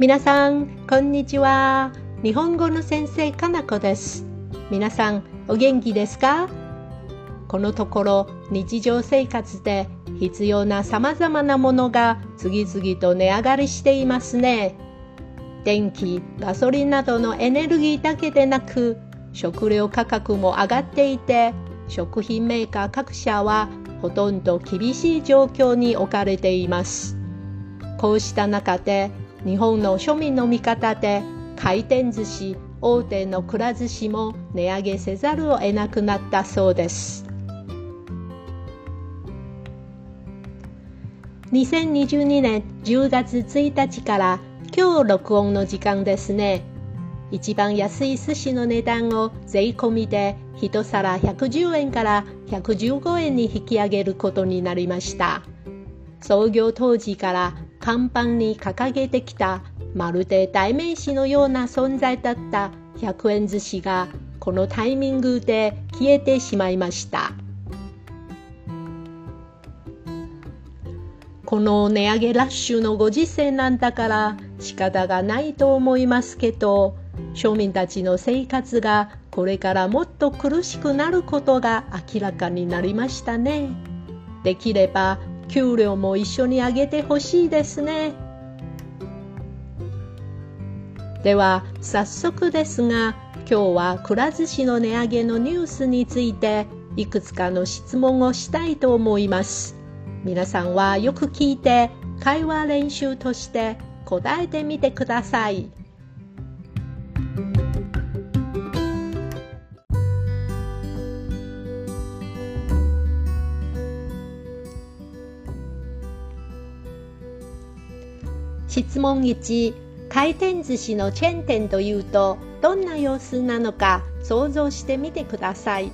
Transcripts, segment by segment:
皆さん、こんにちは。日本語の先生、かなこです。皆さん、お元気ですか？このところ、日常生活で必要な様々なものが次々と値上がりしていますね。電気、ガソリンなどのエネルギーだけでなく、食料価格も上がっていて、食品メーカー各社はほとんど厳しい状況に置かれています。こうした中で、日本の庶民の味方で回転寿司大手のくら寿司も値上げせざるを得なくなったそうです。2022年10月1日から今日録音の時間ですね。一番安い寿司の値段を税込みで1皿110円から115円に引き上げることになりました。創業当時から看板に掲げてきたまるで代名詞のような存在だった100円寿司がこのタイミングで消えてしまいました。この値上げラッシュのご時世なんだから仕方がないと思いますけど庶民たちの生活がこれからもっと苦しくなることが明らかになりましたね。できれば給料も一緒に上げてほしいですね。では早速ですが今日はくら寿司の値上げのニュースについていくつかの質問をしたいと思います。皆さんはよく聞いて会話練習として答えてみてください。質問1回転寿司のチェーン店というとどんな様子なのか想像してみてください。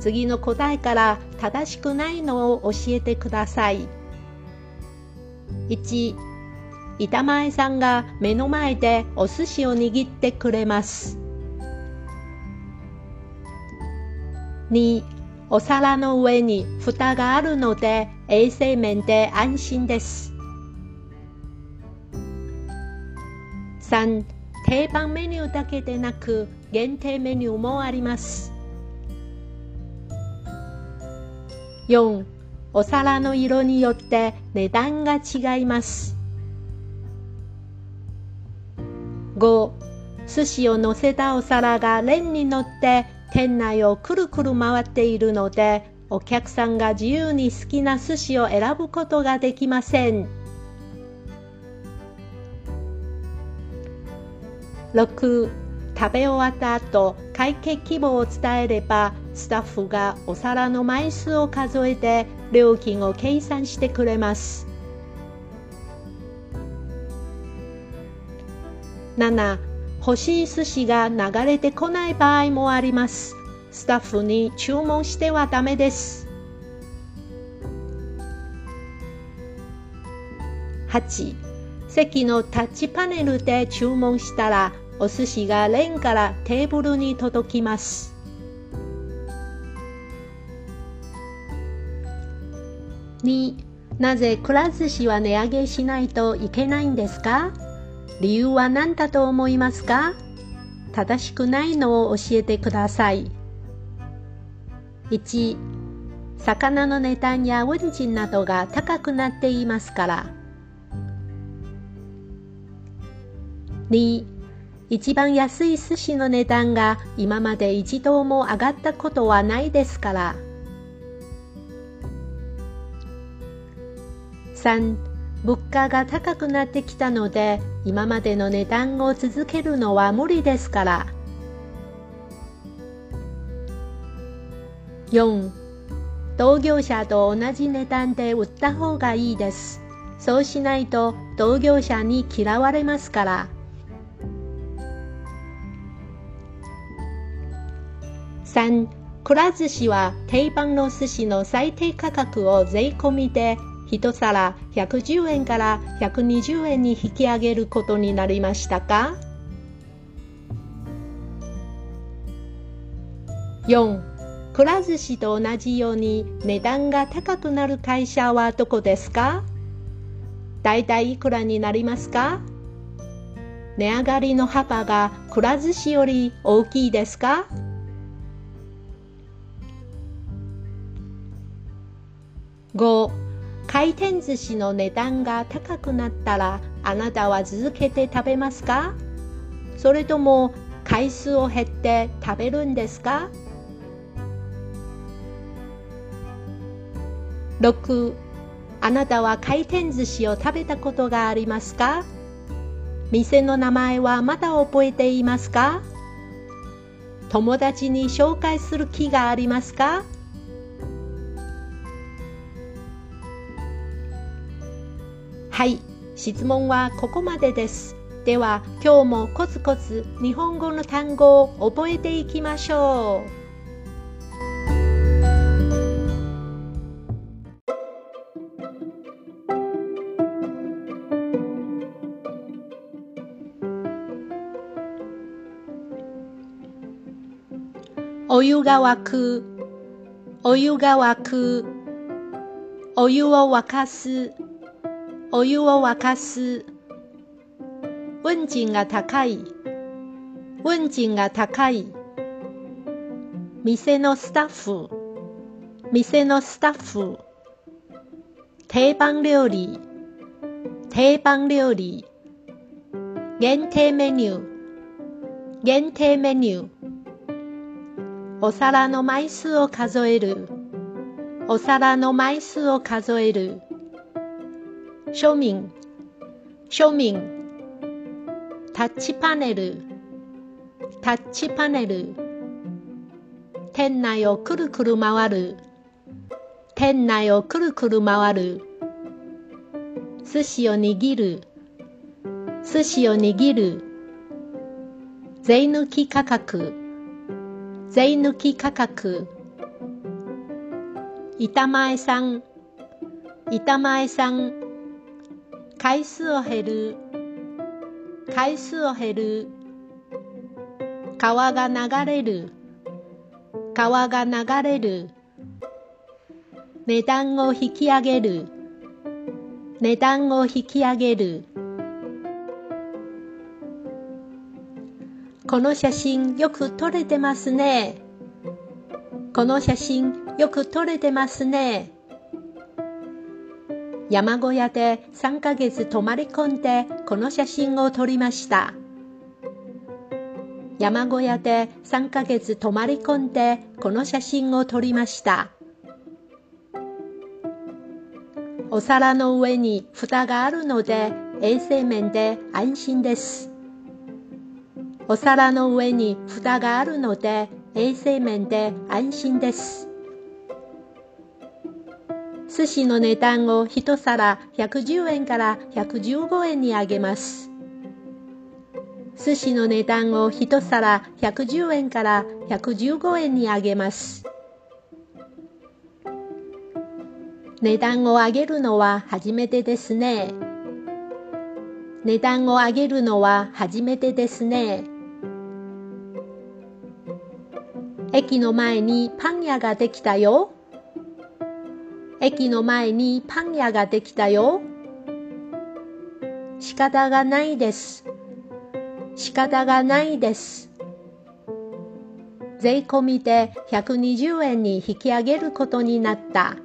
次の答えから正しくないのを教えてください。1板前さんが目の前でお寿司を握ってくれます。2お皿の上に蓋があるので衛生面で安心です。3定番メニューだけでなく限定メニューもあります。4お皿の色によって値段が違います。5寿司を乗せたお皿がレンに乗って店内をくるくる回っているのでお客さんが自由に好きな寿司を選ぶことができません。6食べ終わった後会計規模を伝えればスタッフがお皿の枚数を数えて料金を計算してくれます。7欲しい寿司が流れてこない場合もあります。スタッフに注文してはダメです。8席のタッチパネルで注文したらお寿司がレンからテーブルに届きます。2なぜくら寿司は値上げしないといけないんですか？理由は何だと思いますか？正しくないのを教えてください。1魚の値段や運賃などが高くなっていますから。2一番安い寿司の値段が今まで一度も上がったことはないですから。3物価が高くなってきたので今までの値段を続けるのは無理ですから。4同業者と同じ値段で売った方がいいです。そうしないと同業者に嫌われますから。3くら寿司は定番の寿司の最低価格を税込みで1皿110円から120円に引き上げることになりましたか？4くら寿司と同じように値段が高くなる会社はどこですか？だいたいいくらになりますか？値上がりの幅がくら寿司より大きいですか？5回転寿司の値段が高くなったらあなたは続けて食べますか？それとも回数を減って食べるんですか？6あなたは回転寿司を食べたことがありますか？店の名前はまだ覚えていますか？友達に紹介する気がありますか？はい質問はここまでです。では今日もコツコツ日本語の単語を覚えていきましょう。お湯が沸く。お湯が沸く。お湯を沸かす。お湯を沸かす。運賃が高い。運賃が高い。店のスタッフ。店のスタッフ。定番料理。定番料理。限定メニュー。限定メニュー。お皿の枚数を数える。お皿の枚数を数える。庶民庶民タッチパネルタッチパネル店内をくるくる回る店内をくるくる回る寿司を握る寿司を握る税抜き価格税抜き価格板前さん板前さん回数を減る。回数を減る。川が流れる。川が流れる。値段を引き上げる。値段を引き上げる。この写真よく撮れてますね。この写真よく撮れてますね。山小屋で3ヶ月泊まり込んでこの写真を撮りました。山小屋で3ヶ月泊まり込んでこの写真を撮りました。お皿の上に蓋があるので衛生面で安心です。お皿の上に蓋があるので衛生面で安心です。寿司の値段を一皿110円から115円に上げます。寿司の値段を一皿110円から115円に上げます。値段を上げるのは初めてですね。値段を上げるのは初めてですね。駅の前にパン屋ができたよ。駅の前にパン屋ができたよ。仕方がないです。仕方がないです。税込みで120円に引き上げることになった。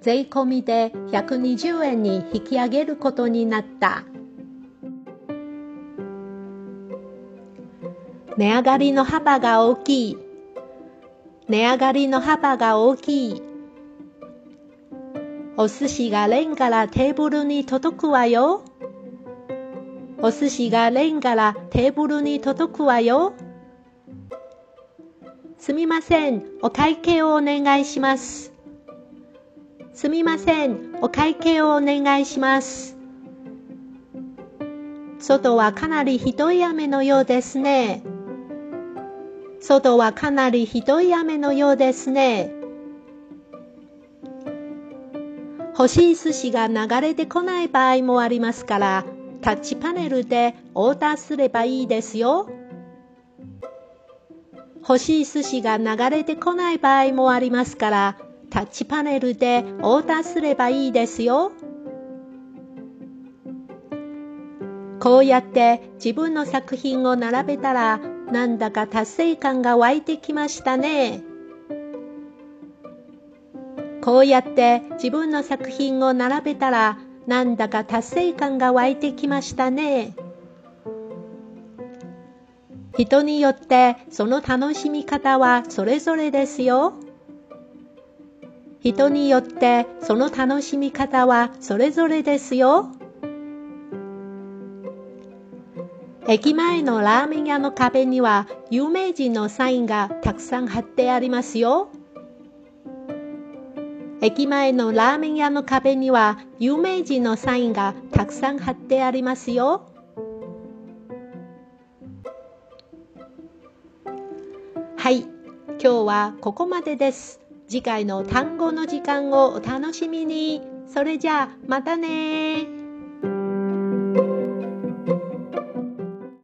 税込みで120円に引き上げることになった。値上がりの幅が大きい。値上がりの幅が大きい。お寿司がレンからテーブルに届くわよ。お寿司がレンからテーブルに届くわよ。すみません、お会計をお願いします。すみません、お会計をお願いします。外はかなりひどい雨のようですね。外はかなりひどい雨のようですね。欲しい寿司が流れてこない場合もありますから、タッチパネルでオーダーすればいいですよ。欲しい寿司が流れてこない場合もありますから、タッチパネルでオーダーすればいいですよ。こうやって自分の作品を並べたらなんだか達成感が湧いてきましたね。こうやって自分の作品を並べたらなんだか達成感が湧いてきましたね。人によってその楽しみ方はそれぞれですよ。人によってその楽しみ方はそれぞれですよ。駅前のラーメン屋の壁には有名人のサインがたくさん貼ってありますよ。駅前のラーメン屋の壁には有名人のサインがたくさん貼ってありますよ。はい、今日はここまでです。次回の単語の時間をお楽しみに。それじゃあ、またね